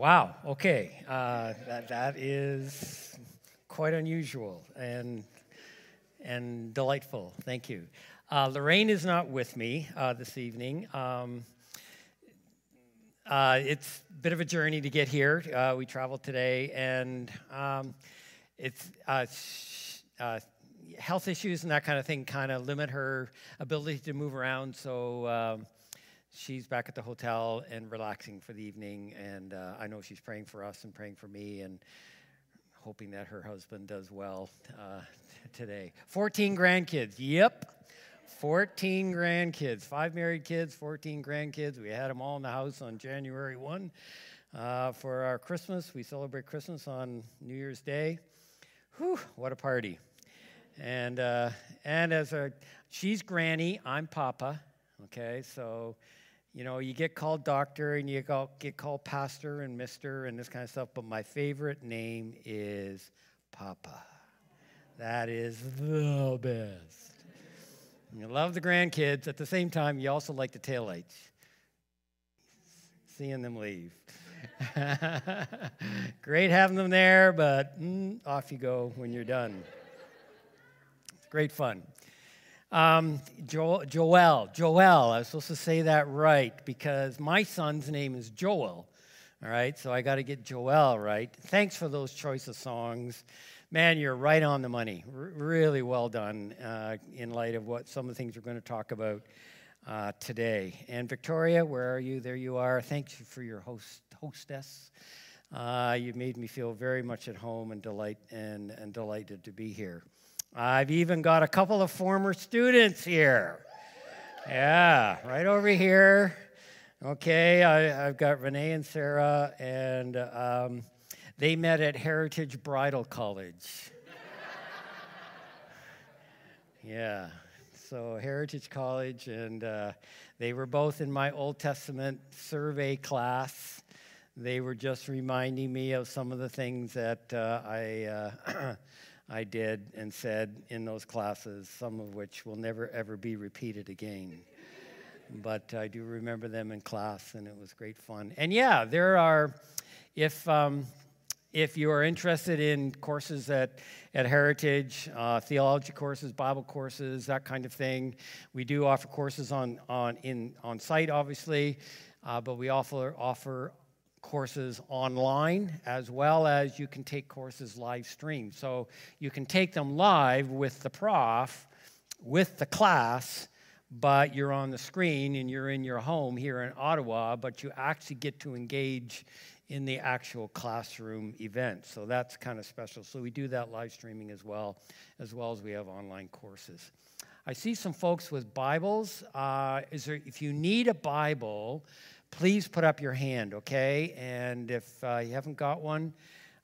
Wow. Okay. Uh, that that is quite unusual and and delightful. Thank you. Uh, Lorraine is not with me uh, this evening. Um, uh, it's a bit of a journey to get here. Uh, we traveled today, and um, it's uh, health issues and that kind of thing kind of limit her ability to move around. So. She's back at the hotel and relaxing for the evening. And uh, I know she's praying for us and praying for me and hoping that her husband does well uh, today. 14 grandkids. Yep. 14 grandkids, five married kids, 14 grandkids. We had them all in the house on January 1 uh, for our Christmas. We celebrate Christmas on New Year's Day. Whew, what a party. And, uh, and as a, she's granny, I'm papa. Okay, so you know, you get called doctor and you get called pastor and mister and this kind of stuff, but my favorite name is Papa. That is the best. You love the grandkids. At the same time, you also like the taillights. Seeing them leave. Great having them there, but mm, off you go when you're done. Great fun. Um, jo- Joel, Joel, I was supposed to say that right because my son's name is Joel. All right, so I got to get Joel right. Thanks for those choice of songs. Man, you're right on the money. R- really well done uh, in light of what some of the things we're going to talk about uh, today. And Victoria, where are you? There you are. Thank you for your host hostess. Uh, you made me feel very much at home and delight and, and delighted to be here. I've even got a couple of former students here. Yeah, right over here. Okay, I, have got Renee and Sarah, and um, they met at Heritage Bridal College. yeah, so Heritage College, and uh, they were both in my Old Testament survey class. They were just reminding me of some of the things that uh, I. Uh, I did and said in those classes, some of which will never ever be repeated again. but I do remember them in class, and it was great fun. And yeah, there are, if um, if you are interested in courses at, at Heritage, uh, theology courses, Bible courses, that kind of thing, we do offer courses on, on, in, on site, obviously, uh, but we offer, offer courses online as well as you can take courses live stream. So you can take them live with the prof, with the class, but you're on the screen and you're in your home here in Ottawa, but you actually get to engage in the actual classroom event. So that's kind of special. So we do that live streaming as well, as well as we have online courses. I see some folks with Bibles. Uh, is there, if you need a Bible, please put up your hand, okay? And if uh, you haven't got one,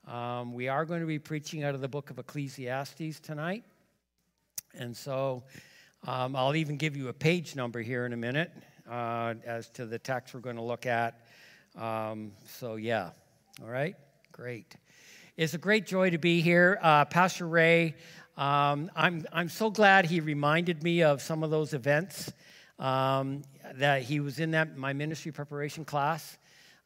um, we are going to be preaching out of the book of Ecclesiastes tonight. And so um, I'll even give you a page number here in a minute uh, as to the text we're going to look at. Um, so, yeah, all right, great. It's a great joy to be here. Uh, Pastor Ray, um, I'm, I'm so glad he reminded me of some of those events um, that he was in that my ministry preparation class.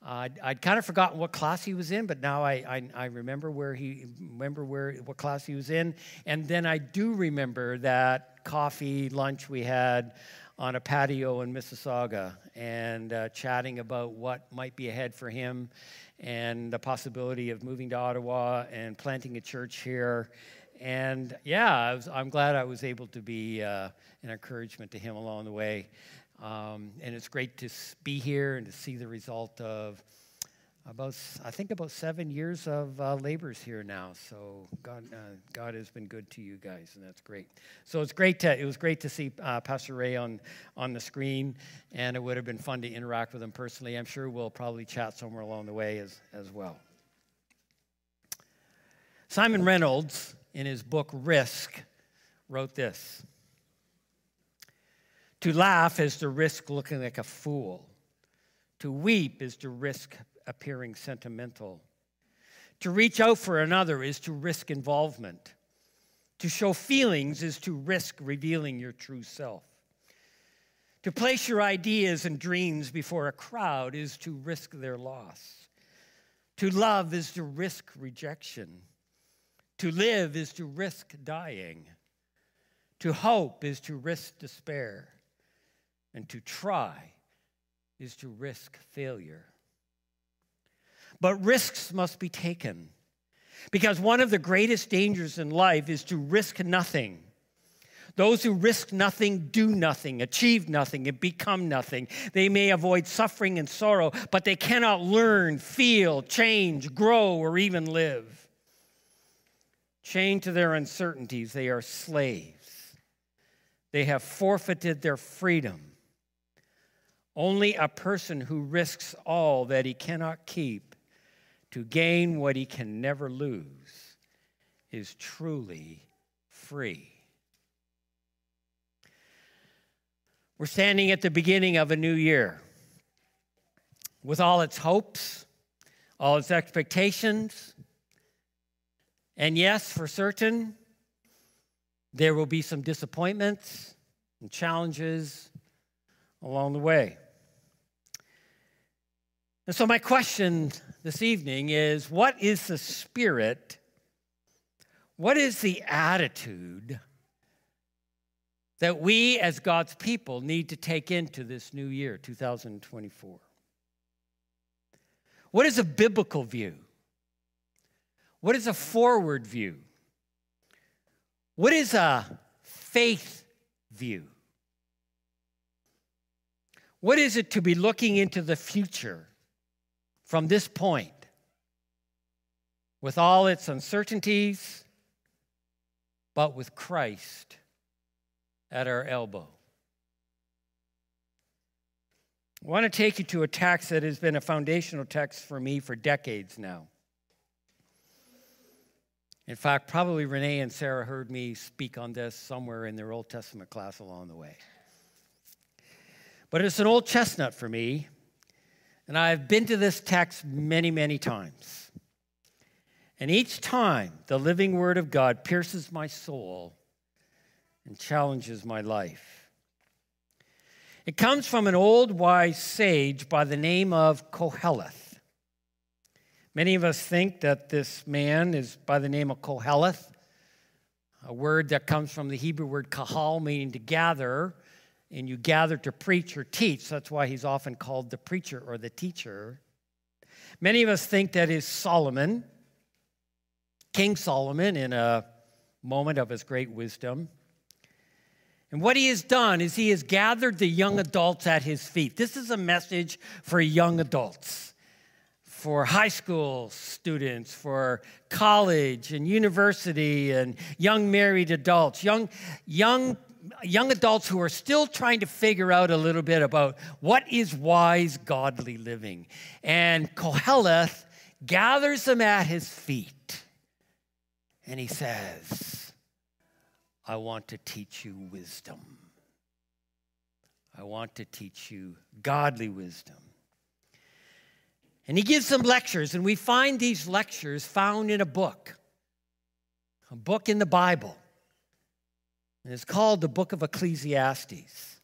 Uh, I'd, I'd, kind of forgotten what class he was in, but now I, I, I, remember where he remember where what class he was in, and then I do remember that coffee lunch we had on a patio in Mississauga and uh, chatting about what might be ahead for him and the possibility of moving to Ottawa and planting a church here and yeah, I am glad I was able to be uh, an encouragement to him along the way. Um, and it's great to be here and to see the result of about, I think, about seven years of uh, labors here now. So God, uh, God has been good to you guys, and that's great. So it's great to, it was great to see uh, Pastor Ray on, on the screen, and it would have been fun to interact with him personally. I'm sure we'll probably chat somewhere along the way as, as well. Simon Reynolds in his book Risk, wrote this To laugh is to risk looking like a fool, to weep is to risk appearing sentimental. To reach out for another is to risk involvement. To show feelings is to risk revealing your true self. To place your ideas and dreams before a crowd is to risk their loss. To love is to risk rejection. To live is to risk dying. To hope is to risk despair. And to try is to risk failure. But risks must be taken because one of the greatest dangers in life is to risk nothing. Those who risk nothing do nothing, achieve nothing, and become nothing. They may avoid suffering and sorrow, but they cannot learn, feel, change, grow, or even live. Chained to their uncertainties, they are slaves. They have forfeited their freedom. Only a person who risks all that he cannot keep to gain what he can never lose is truly free. We're standing at the beginning of a new year with all its hopes, all its expectations, and yes, for certain, there will be some disappointments and challenges along the way. And so, my question this evening is what is the spirit? What is the attitude that we as God's people need to take into this new year, 2024? What is a biblical view? What is a forward view? What is a faith view? What is it to be looking into the future from this point with all its uncertainties, but with Christ at our elbow. I want to take you to a text that has been a foundational text for me for decades now. In fact, probably Renee and Sarah heard me speak on this somewhere in their Old Testament class along the way. But it's an old chestnut for me, and I've been to this text many, many times. And each time, the living word of God pierces my soul and challenges my life. It comes from an old wise sage by the name of Koheleth. Many of us think that this man is by the name of Koheleth, a word that comes from the Hebrew word kahal, meaning to gather, and you gather to preach or teach. That's why he's often called the preacher or the teacher. Many of us think that is Solomon, King Solomon, in a moment of his great wisdom. And what he has done is he has gathered the young adults at his feet. This is a message for young adults, for high school students, for college and university and young married adults, young, young, young adults who are still trying to figure out a little bit about what is wise, godly living. And Koheleth gathers them at his feet and he says, I want to teach you wisdom. I want to teach you godly wisdom. And he gives some lectures, and we find these lectures found in a book, a book in the Bible. And it's called the Book of Ecclesiastes.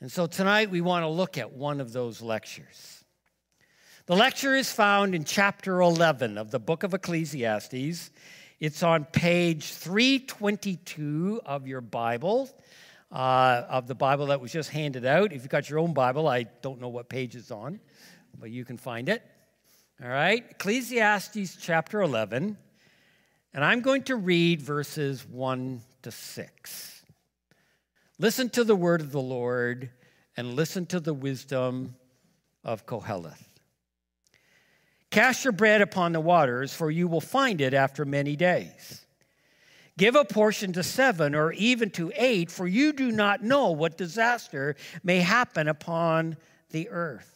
And so tonight we want to look at one of those lectures. The lecture is found in chapter 11 of the Book of Ecclesiastes. It's on page 322 of your Bible, uh, of the Bible that was just handed out. If you've got your own Bible, I don't know what page it's on, but you can find it. All right, Ecclesiastes chapter 11, and I'm going to read verses 1 to 6. Listen to the word of the Lord and listen to the wisdom of Koheleth. Cast your bread upon the waters, for you will find it after many days. Give a portion to seven or even to eight, for you do not know what disaster may happen upon the earth.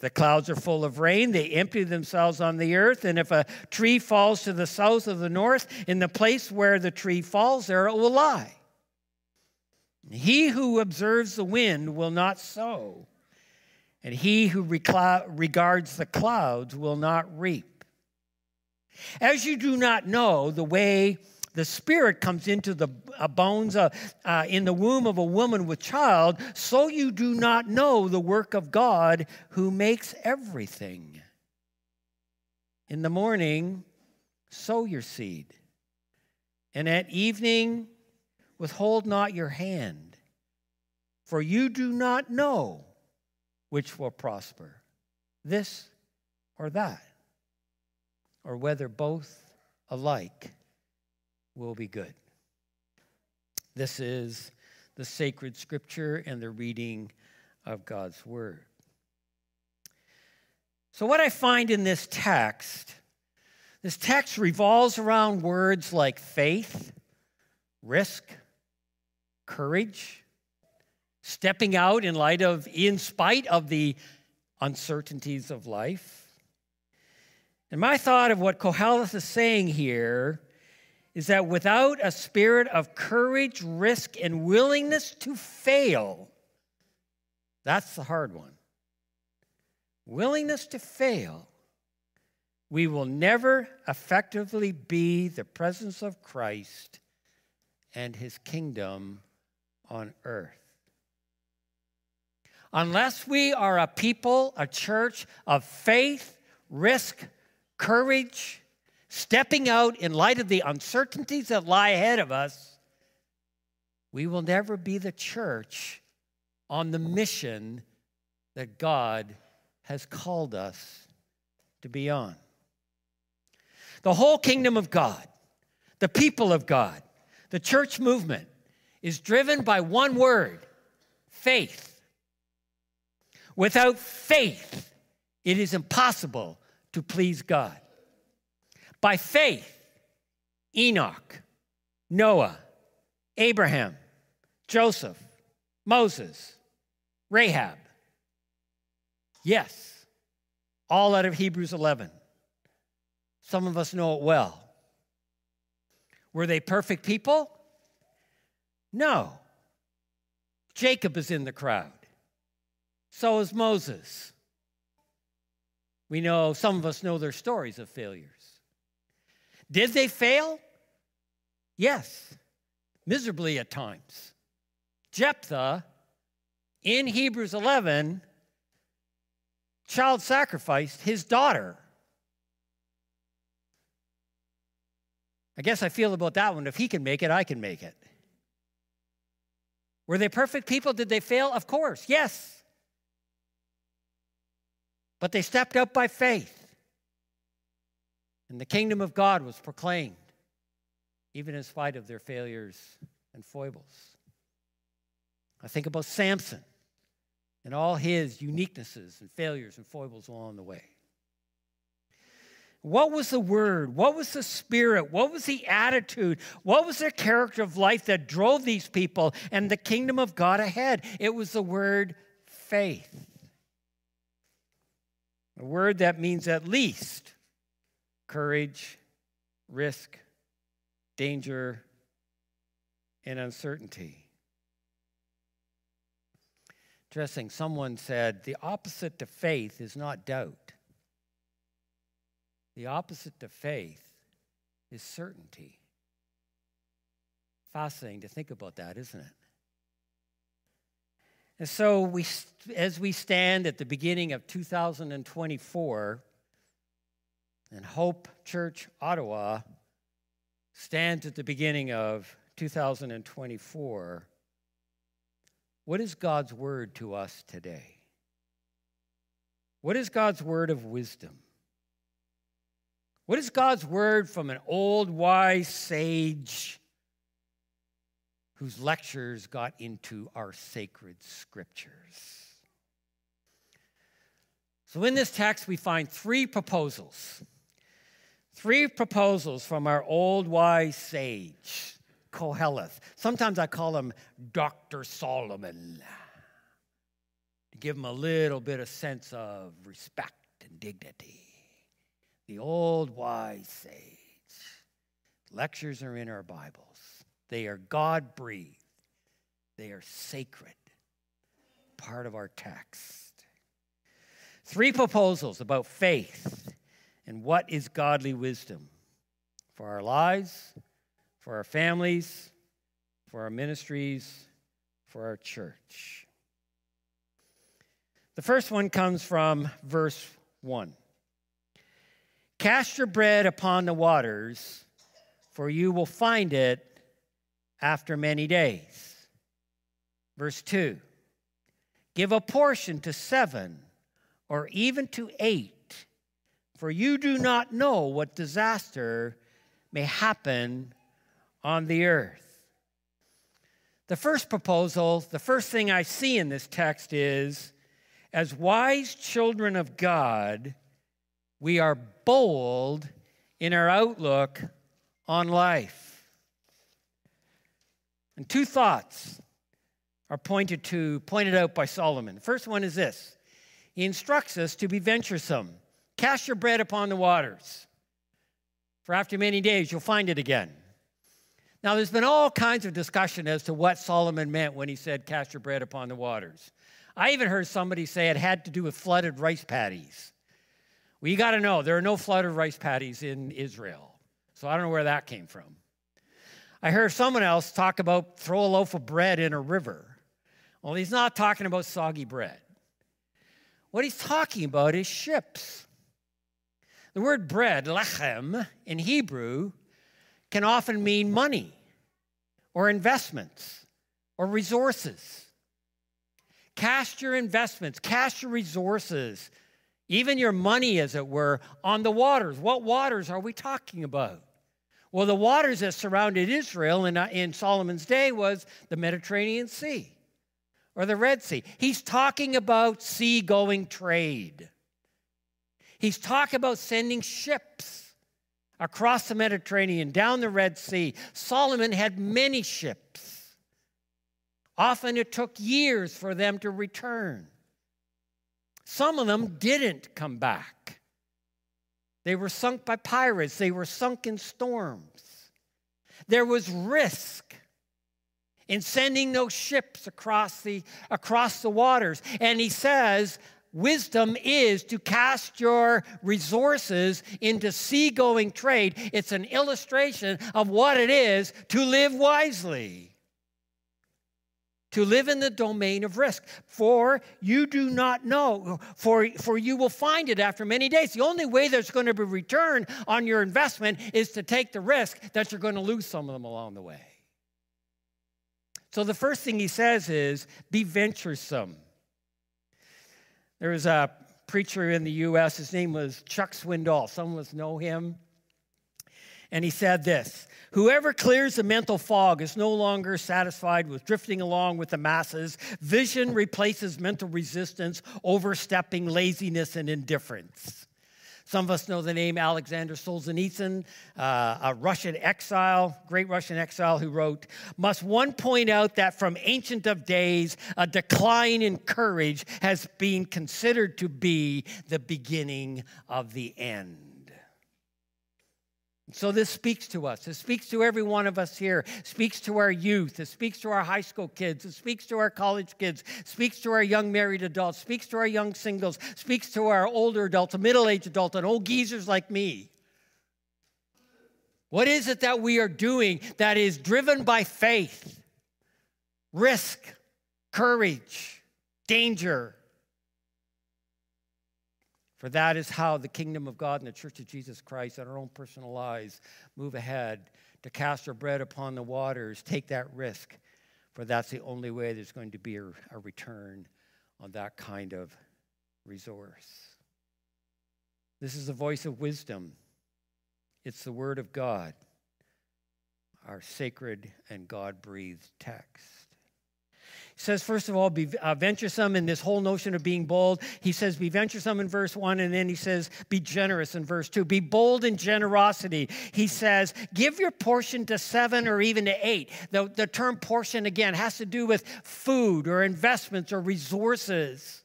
The clouds are full of rain, they empty themselves on the earth, and if a tree falls to the south of the north, in the place where the tree falls, there it will lie. He who observes the wind will not sow and he who regards the clouds will not reap. As you do not know the way the spirit comes into the uh, bones uh, uh, in the womb of a woman with child, so you do not know the work of God who makes everything. In the morning, sow your seed, and at evening, withhold not your hand, for you do not know which will prosper, this or that, or whether both alike will be good. This is the sacred scripture and the reading of God's word. So, what I find in this text, this text revolves around words like faith, risk, courage, stepping out in light of, in spite of the uncertainties of life. And my thought of what Koheleth is saying here is that without a spirit of courage, risk, and willingness to fail, that's the hard one willingness to fail, we will never effectively be the presence of Christ and his kingdom on earth. Unless we are a people, a church of faith, risk, courage, stepping out in light of the uncertainties that lie ahead of us, we will never be the church on the mission that God has called us to be on. The whole kingdom of God, the people of God, the church movement is driven by one word faith. Without faith, it is impossible to please God. By faith, Enoch, Noah, Abraham, Joseph, Moses, Rahab, Yes, all out of Hebrews 11. Some of us know it well. Were they perfect people? No. Jacob is in the crowd. So is Moses. We know, some of us know their stories of failures. Did they fail? Yes, miserably at times. Jephthah in Hebrews 11 child sacrificed his daughter. I guess I feel about that one. If he can make it, I can make it. Were they perfect people? Did they fail? Of course, yes. But they stepped up by faith. And the kingdom of God was proclaimed, even in spite of their failures and foibles. I think about Samson and all his uniquenesses and failures and foibles along the way. What was the word? What was the spirit? What was the attitude? What was the character of life that drove these people and the kingdom of God ahead? It was the word faith. A word that means at least courage, risk, danger, and uncertainty. Interesting, someone said the opposite to faith is not doubt. The opposite to faith is certainty. Fascinating to think about that, isn't it? And so, we, as we stand at the beginning of 2024, and Hope Church Ottawa stands at the beginning of 2024, what is God's word to us today? What is God's word of wisdom? What is God's word from an old wise sage whose lectures got into our sacred scriptures? So, in this text, we find three proposals. Three proposals from our old wise sage. Koheleth. Sometimes I call him Dr. Solomon to give him a little bit of sense of respect and dignity. The old wise sage. Lectures are in our Bibles, they are God breathed, they are sacred, part of our text. Three proposals about faith and what is godly wisdom for our lives for our families, for our ministries, for our church. The first one comes from verse 1. Cast your bread upon the waters, for you will find it after many days. Verse 2 Give a portion to seven or even to eight, for you do not know what disaster may happen on the earth. The first proposal, the first thing I see in this text is as wise children of God, we are bold in our outlook on life. And two thoughts are pointed to pointed out by Solomon. The first one is this. He instructs us to be venturesome. Cast your bread upon the waters. For after many days you'll find it again. Now, there's been all kinds of discussion as to what Solomon meant when he said, Cast your bread upon the waters. I even heard somebody say it had to do with flooded rice paddies. Well, you got to know, there are no flooded rice paddies in Israel. So I don't know where that came from. I heard someone else talk about throw a loaf of bread in a river. Well, he's not talking about soggy bread. What he's talking about is ships. The word bread, lechem, in Hebrew, can often mean money or investments or resources. Cast your investments, cast your resources, even your money, as it were, on the waters. What waters are we talking about? Well, the waters that surrounded Israel in, uh, in Solomon's day was the Mediterranean Sea or the Red Sea. He's talking about sea-going trade. He's talking about sending ships across the Mediterranean, down the Red Sea. Solomon had many ships. Often it took years for them to return. Some of them didn't come back. They were sunk by pirates, they were sunk in storms. There was risk in sending those ships across the, across the waters. And he says, Wisdom is to cast your resources into seagoing trade. It's an illustration of what it is to live wisely, to live in the domain of risk. For you do not know, for, for you will find it after many days. The only way there's going to be return on your investment is to take the risk that you're going to lose some of them along the way. So the first thing he says is be venturesome. There was a preacher in the U.S., his name was Chuck Swindoll. Some of us know him. And he said this Whoever clears the mental fog is no longer satisfied with drifting along with the masses. Vision replaces mental resistance, overstepping laziness and indifference. Some of us know the name Alexander Solzhenitsyn, uh, a Russian exile, great Russian exile, who wrote Must one point out that from ancient of days, a decline in courage has been considered to be the beginning of the end. So this speaks to us. It speaks to every one of us here. It speaks to our youth. It speaks to our high school kids. It speaks to our college kids. It speaks to our young married adults. It speaks to our young singles. It speaks to our older adults, a middle-aged adult, and old geezers like me. What is it that we are doing that is driven by faith, risk, courage, danger, for that is how the kingdom of God and the church of Jesus Christ and our own personal lives move ahead to cast our bread upon the waters, take that risk, for that's the only way there's going to be a, a return on that kind of resource. This is the voice of wisdom, it's the word of God, our sacred and God breathed text says, first of all, be uh, venturesome in this whole notion of being bold. He says, be venturesome in verse one, and then he says, be generous in verse two. Be bold in generosity. He says, give your portion to seven or even to eight. The, the term portion, again, has to do with food or investments or resources.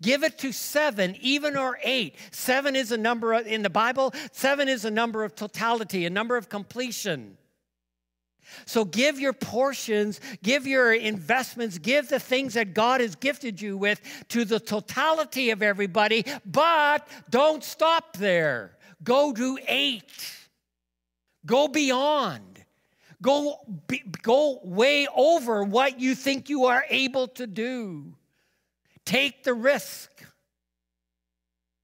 Give it to seven, even or eight. Seven is a number of, in the Bible, seven is a number of totality, a number of completion. So give your portions, give your investments, give the things that God has gifted you with to the totality of everybody, but don't stop there. Go to eight. Go beyond. Go, be, go way over what you think you are able to do. Take the risk.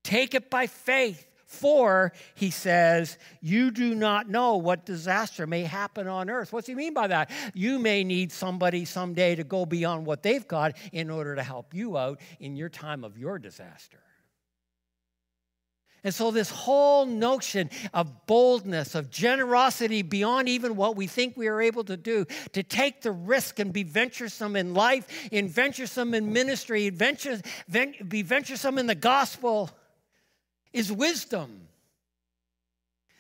Take it by faith. For, he says, you do not know what disaster may happen on earth. What's he mean by that? You may need somebody someday to go beyond what they've got in order to help you out in your time of your disaster. And so, this whole notion of boldness, of generosity beyond even what we think we are able to do, to take the risk and be venturesome in life, in venturesome in ministry, venture, be venturesome in the gospel, is wisdom.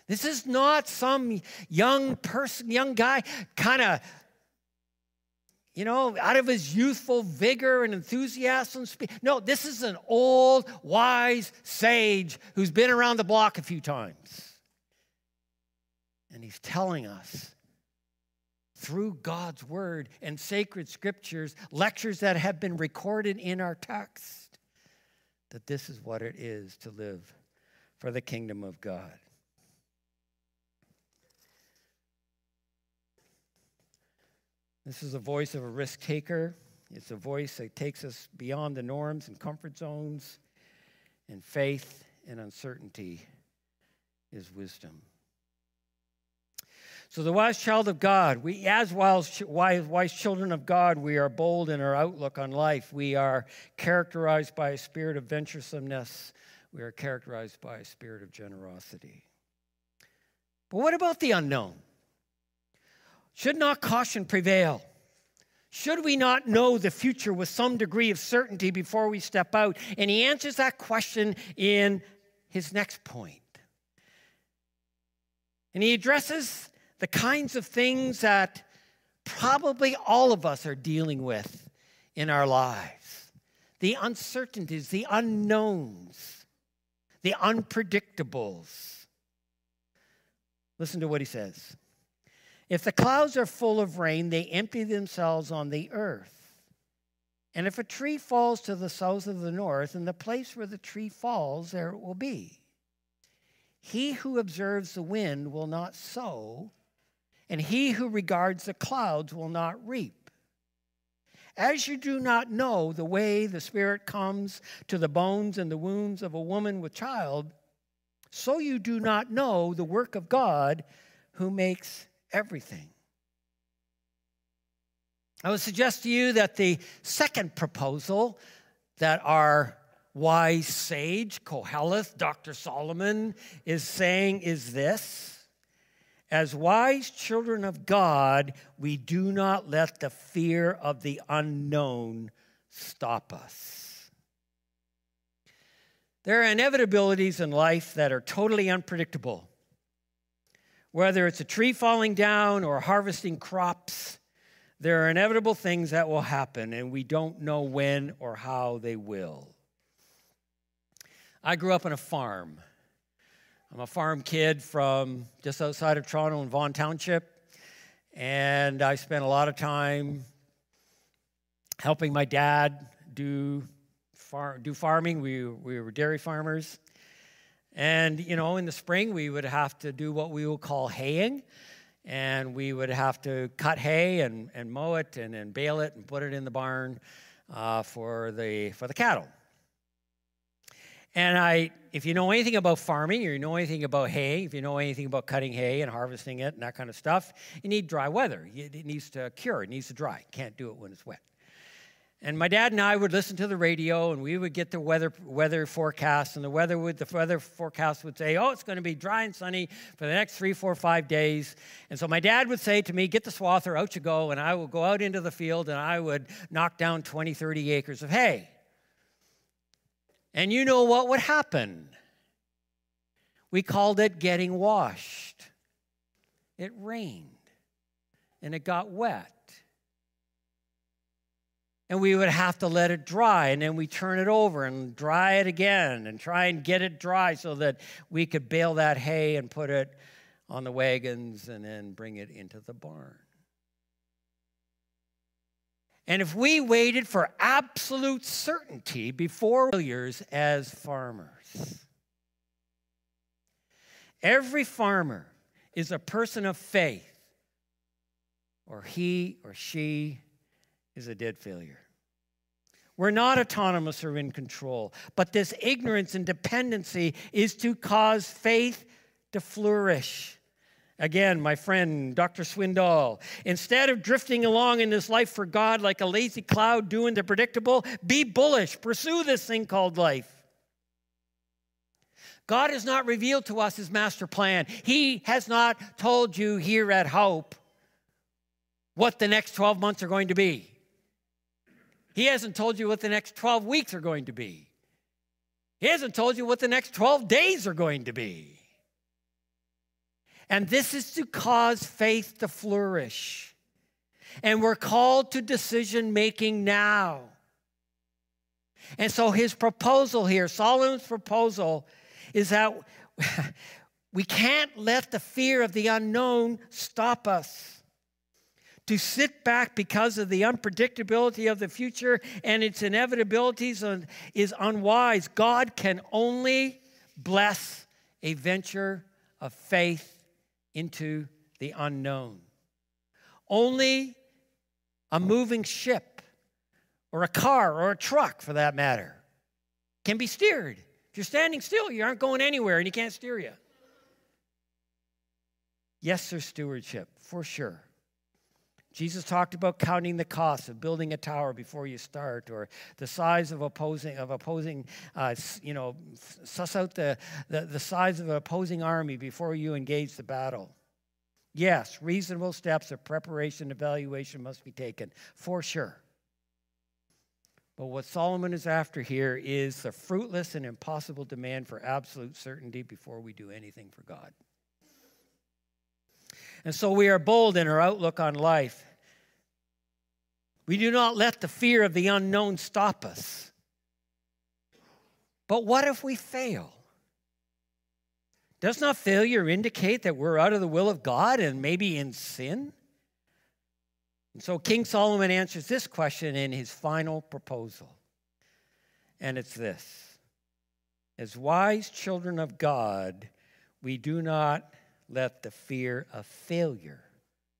This is not some young person, young guy kind of you know, out of his youthful vigor and enthusiasm. No, this is an old, wise sage who's been around the block a few times. And he's telling us through God's word and sacred scriptures, lectures that have been recorded in our text, that this is what it is to live for the kingdom of God. This is the voice of a risk taker. It's a voice that takes us beyond the norms and comfort zones. And faith and uncertainty is wisdom. So, the wise child of God, we, as wise, wise, wise children of God, we are bold in our outlook on life. We are characterized by a spirit of venturesomeness. We are characterized by a spirit of generosity. But what about the unknown? Should not caution prevail? Should we not know the future with some degree of certainty before we step out? And he answers that question in his next point. And he addresses the kinds of things that probably all of us are dealing with in our lives the uncertainties, the unknowns, the unpredictables. Listen to what he says. If the clouds are full of rain, they empty themselves on the earth. And if a tree falls to the south of the north, in the place where the tree falls, there it will be. He who observes the wind will not sow, and he who regards the clouds will not reap. As you do not know the way the Spirit comes to the bones and the wounds of a woman with child, so you do not know the work of God who makes everything. I would suggest to you that the second proposal that our wise sage, Koheleth, Dr. Solomon, is saying is this As wise children of God, we do not let the fear of the unknown stop us. There are inevitabilities in life that are totally unpredictable whether it's a tree falling down or harvesting crops, there are inevitable things that will happen, and we don't know when or how they will. I grew up on a farm. I'm a farm kid from just outside of Toronto in Vaughan Township, and I spent a lot of time helping my dad do, far, do farming. We, we were dairy farmers. And, you know, in the spring, we would have to do what we would call haying. And we would have to cut hay and, and mow it and, and bale it and put it in the barn uh, for, the, for the cattle. And I, if you know anything about farming or you know anything about hay, if you know anything about cutting hay and harvesting it and that kind of stuff, you need dry weather. It needs to cure, it needs to dry. Can't do it when it's wet. And my dad and I would listen to the radio, and we would get the weather weather forecast, and the weather would the weather forecast would say, "Oh, it's going to be dry and sunny for the next three, four, five days." And so my dad would say to me, "Get the swather, out you go," and I would go out into the field, and I would knock down 20, 30 acres of hay. And you know what would happen? We called it getting washed. It rained, and it got wet and we would have to let it dry and then we turn it over and dry it again and try and get it dry so that we could bale that hay and put it on the wagons and then bring it into the barn. And if we waited for absolute certainty before failures as farmers, every farmer is a person of faith, or he or she is a dead failure. We're not autonomous or in control. But this ignorance and dependency is to cause faith to flourish. Again, my friend Dr. Swindoll, instead of drifting along in this life for God like a lazy cloud doing the predictable, be bullish. Pursue this thing called life. God has not revealed to us his master plan. He has not told you here at Hope what the next 12 months are going to be. He hasn't told you what the next 12 weeks are going to be. He hasn't told you what the next 12 days are going to be. And this is to cause faith to flourish. And we're called to decision making now. And so his proposal here, Solomon's proposal, is that we can't let the fear of the unknown stop us. To sit back because of the unpredictability of the future and its inevitabilities is unwise. God can only bless a venture of faith into the unknown. Only a moving ship or a car or a truck, for that matter, can be steered. If you're standing still, you aren't going anywhere and he can't steer you. Yes, there's stewardship, for sure. Jesus talked about counting the cost of building a tower before you start, or the size of opposing of opposing, uh, you know, suss out the, the, the size of an opposing army before you engage the battle. Yes, reasonable steps of preparation and evaluation must be taken, for sure. But what Solomon is after here is the fruitless and impossible demand for absolute certainty before we do anything for God. And so we are bold in our outlook on life. We do not let the fear of the unknown stop us. But what if we fail? Does not failure indicate that we're out of the will of God and maybe in sin? And so King Solomon answers this question in his final proposal. And it's this As wise children of God, we do not let the fear of failure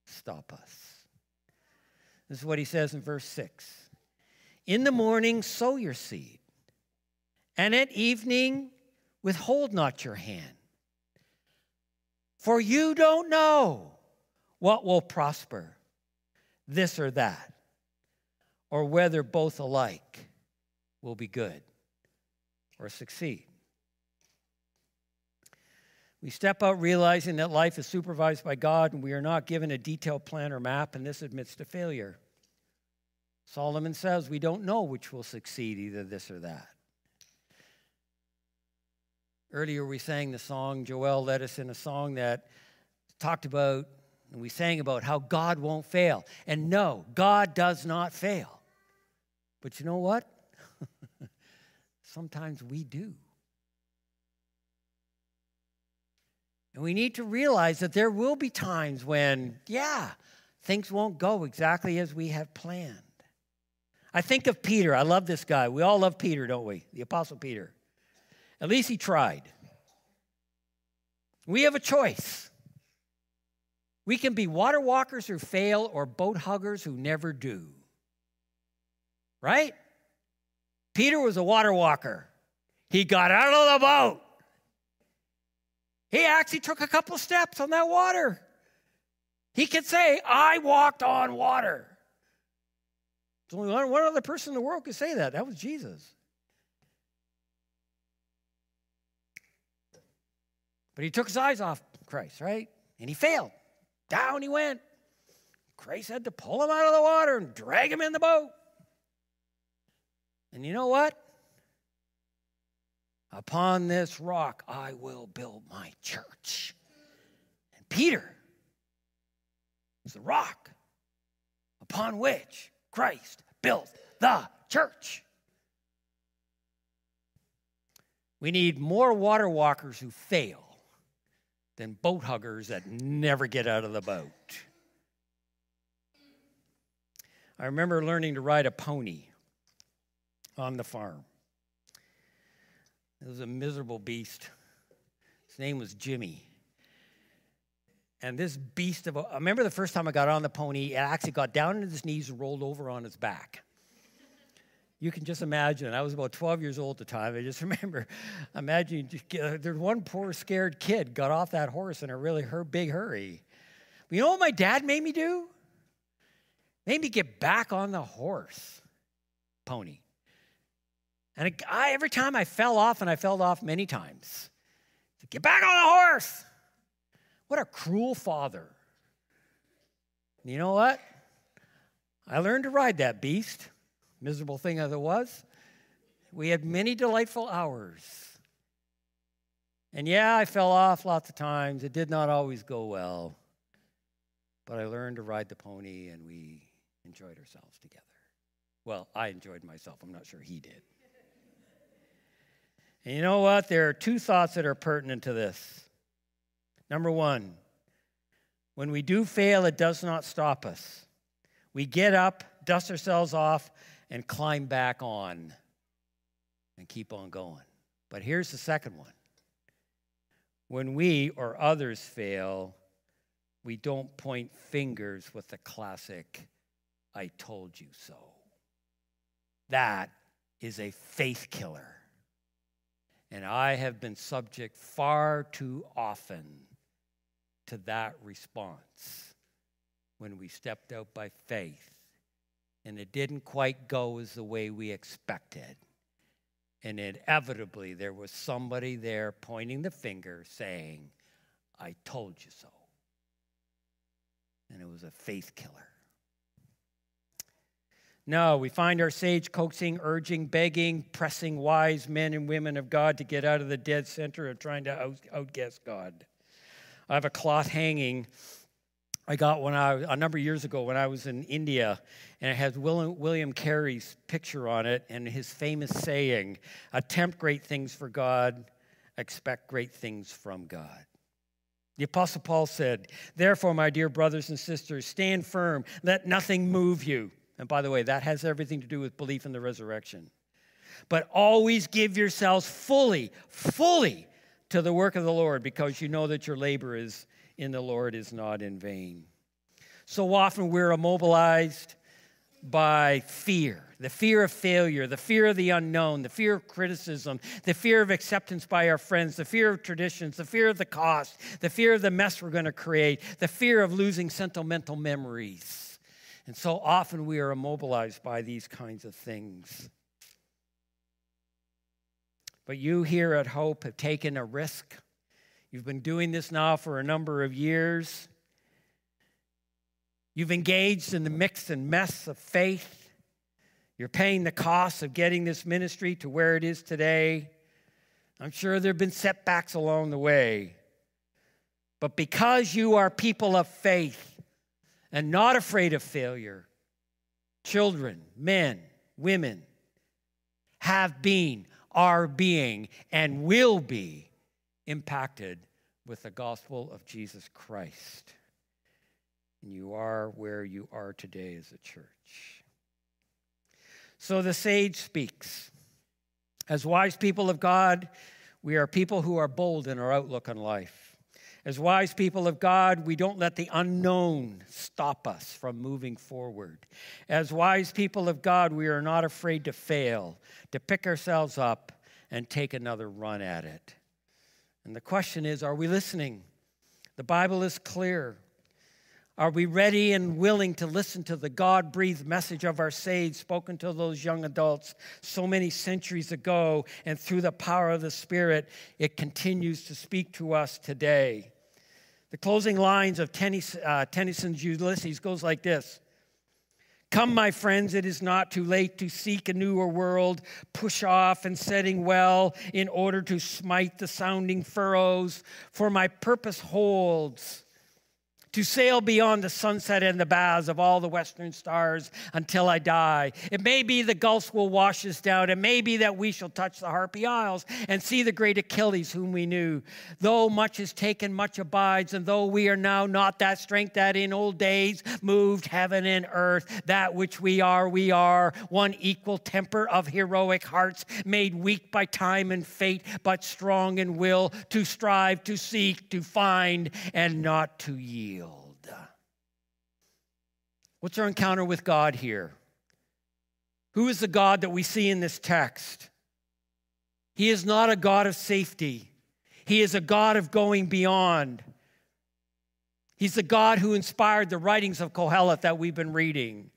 stop us. This is what he says in verse 6 In the morning, sow your seed, and at evening, withhold not your hand. For you don't know what will prosper, this or that, or whether both alike will be good or succeed. We step out realizing that life is supervised by God and we are not given a detailed plan or map, and this admits to failure. Solomon says we don't know which will succeed, either this or that. Earlier, we sang the song, Joel led us in a song that talked about, and we sang about how God won't fail. And no, God does not fail. But you know what? Sometimes we do. And we need to realize that there will be times when, yeah, things won't go exactly as we have planned. I think of Peter. I love this guy. We all love Peter, don't we? The Apostle Peter. At least he tried. We have a choice. We can be water walkers who fail or boat huggers who never do. Right? Peter was a water walker. He got out of the boat. He actually took a couple steps on that water. He could say, I walked on water. There's only one other person in the world could say that. That was Jesus. But he took his eyes off Christ, right? And he failed. Down he went. Christ had to pull him out of the water and drag him in the boat. And you know what? Upon this rock I will build my church. And Peter is the rock upon which Christ built the church. We need more water walkers who fail than boat huggers that never get out of the boat. I remember learning to ride a pony on the farm. It was a miserable beast. His name was Jimmy. And this beast of a, I remember the first time I got on the pony, it actually got down on his knees and rolled over on his back. you can just imagine. I was about 12 years old at the time. I just remember, imagine there's one poor scared kid got off that horse in a really hur- big hurry. But you know what my dad made me do? Made me get back on the horse, pony. And I, every time I fell off, and I fell off many times, get back on the horse. What a cruel father. You know what? I learned to ride that beast miserable thing as it was. We had many delightful hours. And yeah, I fell off lots of times. It did not always go well. But I learned to ride the pony and we enjoyed ourselves together. Well, I enjoyed myself. I'm not sure he did. And you know what? There are two thoughts that are pertinent to this. Number one, when we do fail, it does not stop us. We get up, dust ourselves off, and climb back on and keep on going. But here's the second one when we or others fail, we don't point fingers with the classic, I told you so. That is a faith killer. And I have been subject far too often to that response when we stepped out by faith and it didn't quite go as the way we expected. And inevitably, there was somebody there pointing the finger saying, I told you so. And it was a faith killer. No, we find our sage coaxing, urging, begging, pressing wise men and women of God to get out of the dead center of trying to out- outguess God. I have a cloth hanging I got when I a number of years ago when I was in India, and it has William, William Carey's picture on it and his famous saying, "Attempt great things for God, expect great things from God." The Apostle Paul said, Therefore, my dear brothers and sisters, stand firm, let nothing move you. And by the way, that has everything to do with belief in the resurrection. But always give yourselves fully, fully to the work of the Lord, because you know that your labor is in the Lord is not in vain. So often we're immobilized by fear the fear of failure, the fear of the unknown, the fear of criticism, the fear of acceptance by our friends, the fear of traditions, the fear of the cost, the fear of the mess we're going to create, the fear of losing sentimental memories. And so often we are immobilized by these kinds of things. But you here at Hope have taken a risk You've been doing this now for a number of years. You've engaged in the mix and mess of faith. You're paying the cost of getting this ministry to where it is today. I'm sure there have been setbacks along the way. But because you are people of faith and not afraid of failure, children, men, women have been, are being, and will be impacted with the gospel of Jesus Christ. And you are where you are today as a church. So the sage speaks. As wise people of God, we are people who are bold in our outlook on life. As wise people of God, we don't let the unknown stop us from moving forward. As wise people of God, we are not afraid to fail, to pick ourselves up and take another run at it. And the question is are we listening? The Bible is clear. Are we ready and willing to listen to the God breathed message of our sage spoken to those young adults so many centuries ago? And through the power of the Spirit, it continues to speak to us today. The closing lines of uh, Tennyson's Ulysses goes like this. Come, my friends, it is not too late to seek a newer world, push off and setting well in order to smite the sounding furrows, for my purpose holds to sail beyond the sunset and the baths of all the western stars until I die. It may be the gulfs will wash us down. It may be that we shall touch the Happy Isles and see the great Achilles whom we knew. Though much is taken, much abides, and though we are now not that strength that in old days moved heaven and earth, that which we are, we are, one equal temper of heroic hearts, made weak by time and fate, but strong in will to strive, to seek, to find, and not to yield. What's our encounter with God here? Who is the God that we see in this text? He is not a God of safety. He is a God of going beyond. He's the God who inspired the writings of Kohelet that we've been reading.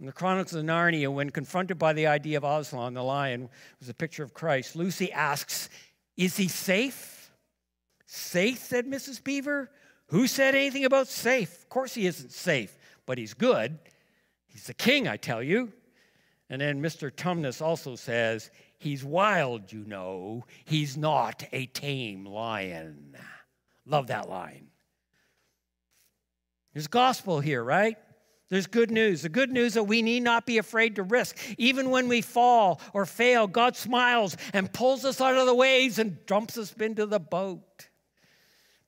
In the Chronicles of Narnia, when confronted by the idea of Aslan, the lion, was a picture of Christ, Lucy asks, Is he safe? Safe, said Mrs. Beaver. Who said anything about safe? Of course he isn't safe, but he's good. He's the king, I tell you. And then Mr. Tumnus also says, He's wild, you know. He's not a tame lion. Love that line. There's gospel here, right? There's good news. The good news that we need not be afraid to risk. Even when we fall or fail, God smiles and pulls us out of the waves and dumps us into the boat.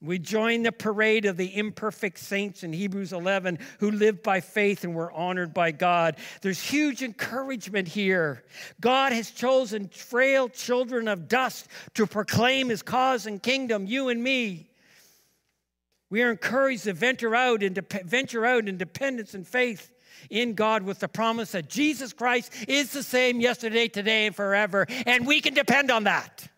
We join the parade of the imperfect saints in Hebrews 11 who lived by faith and were honored by God. There's huge encouragement here. God has chosen frail children of dust to proclaim his cause and kingdom, you and me. We are encouraged to venture out and venture out in dependence and faith in God with the promise that Jesus Christ is the same yesterday, today, and forever, and we can depend on that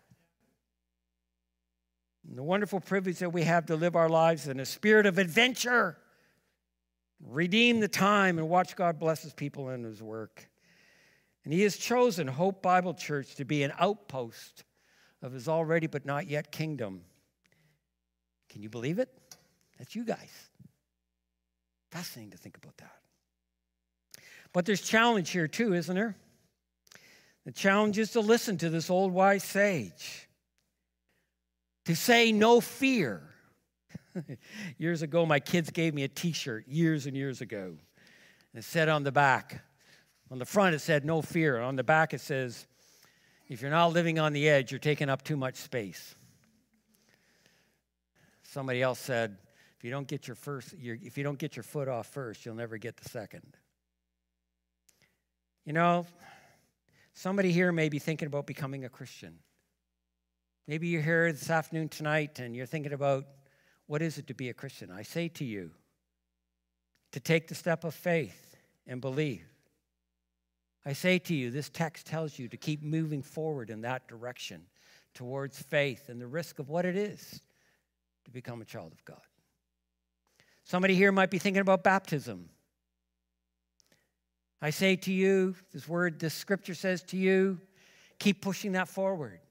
the wonderful privilege that we have to live our lives in a spirit of adventure, redeem the time, and watch God bless his people and his work. And he has chosen Hope Bible Church to be an outpost of his already but not yet kingdom. Can you believe it? That's you guys. Fascinating to think about that. But there's challenge here too, isn't there? The challenge is to listen to this old wise sage to say no fear. years ago, my kids gave me a t shirt, years and years ago. And it said on the back, on the front, it said no fear. On the back, it says, if you're not living on the edge, you're taking up too much space. Somebody else said, if you don't get your first, if you don't get your foot off first, you'll never get the second. You know, somebody here may be thinking about becoming a Christian. Maybe you're here this afternoon tonight and you're thinking about what is it to be a Christian? I say to you to take the step of faith and believe. I say to you, this text tells you to keep moving forward in that direction towards faith and the risk of what it is to become a child of God. Somebody here might be thinking about baptism. I say to you, this word, this scripture says to you, keep pushing that forward.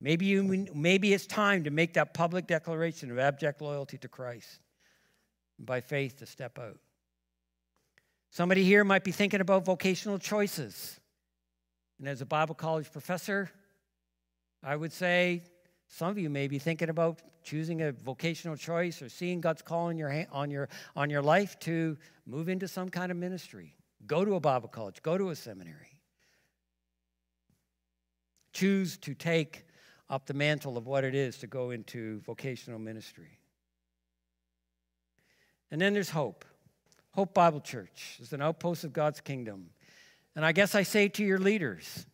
Maybe, you, maybe it's time to make that public declaration of abject loyalty to Christ and by faith to step out. Somebody here might be thinking about vocational choices. And as a Bible college professor, I would say some of you may be thinking about choosing a vocational choice or seeing God's call on your, on your, on your life to move into some kind of ministry. Go to a Bible college, go to a seminary. Choose to take up the mantle of what it is to go into vocational ministry. And then there's hope. Hope Bible Church is an outpost of God's kingdom. And I guess I say to your leaders,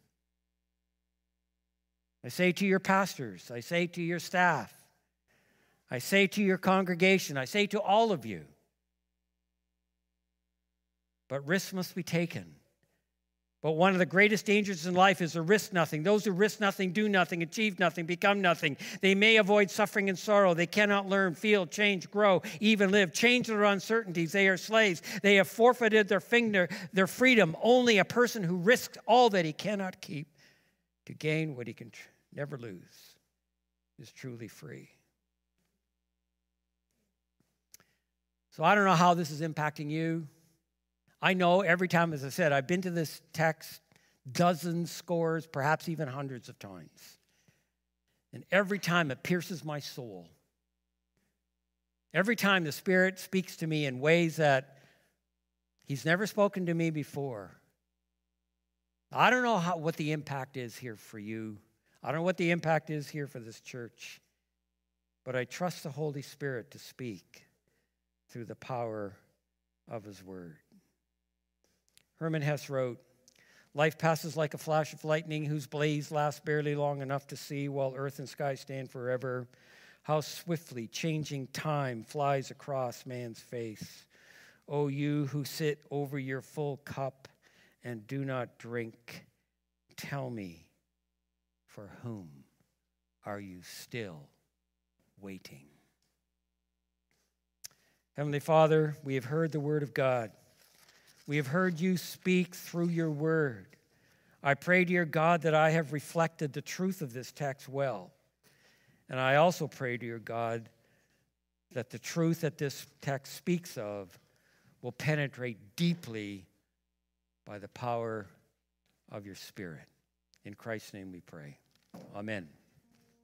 I say to your pastors, I say to your staff, I say to your congregation, I say to all of you, but risks must be taken. But one of the greatest dangers in life is to risk nothing. Those who risk nothing do nothing, achieve nothing, become nothing. They may avoid suffering and sorrow. They cannot learn, feel, change, grow, even live. Change their uncertainties. They are slaves. They have forfeited their, finger, their freedom. Only a person who risks all that he cannot keep to gain what he can tr- never lose is truly free. So I don't know how this is impacting you. I know every time, as I said, I've been to this text dozens, scores, perhaps even hundreds of times. And every time it pierces my soul. Every time the Spirit speaks to me in ways that He's never spoken to me before. I don't know how, what the impact is here for you. I don't know what the impact is here for this church. But I trust the Holy Spirit to speak through the power of His Word. Hermann Hesse wrote, Life passes like a flash of lightning whose blaze lasts barely long enough to see while earth and sky stand forever. How swiftly changing time flies across man's face. O you who sit over your full cup and do not drink, tell me, for whom are you still waiting? Heavenly Father, we have heard the word of God. We have heard you speak through your word. I pray, dear God, that I have reflected the truth of this text well. And I also pray, dear God, that the truth that this text speaks of will penetrate deeply by the power of your Spirit. In Christ's name we pray. Amen.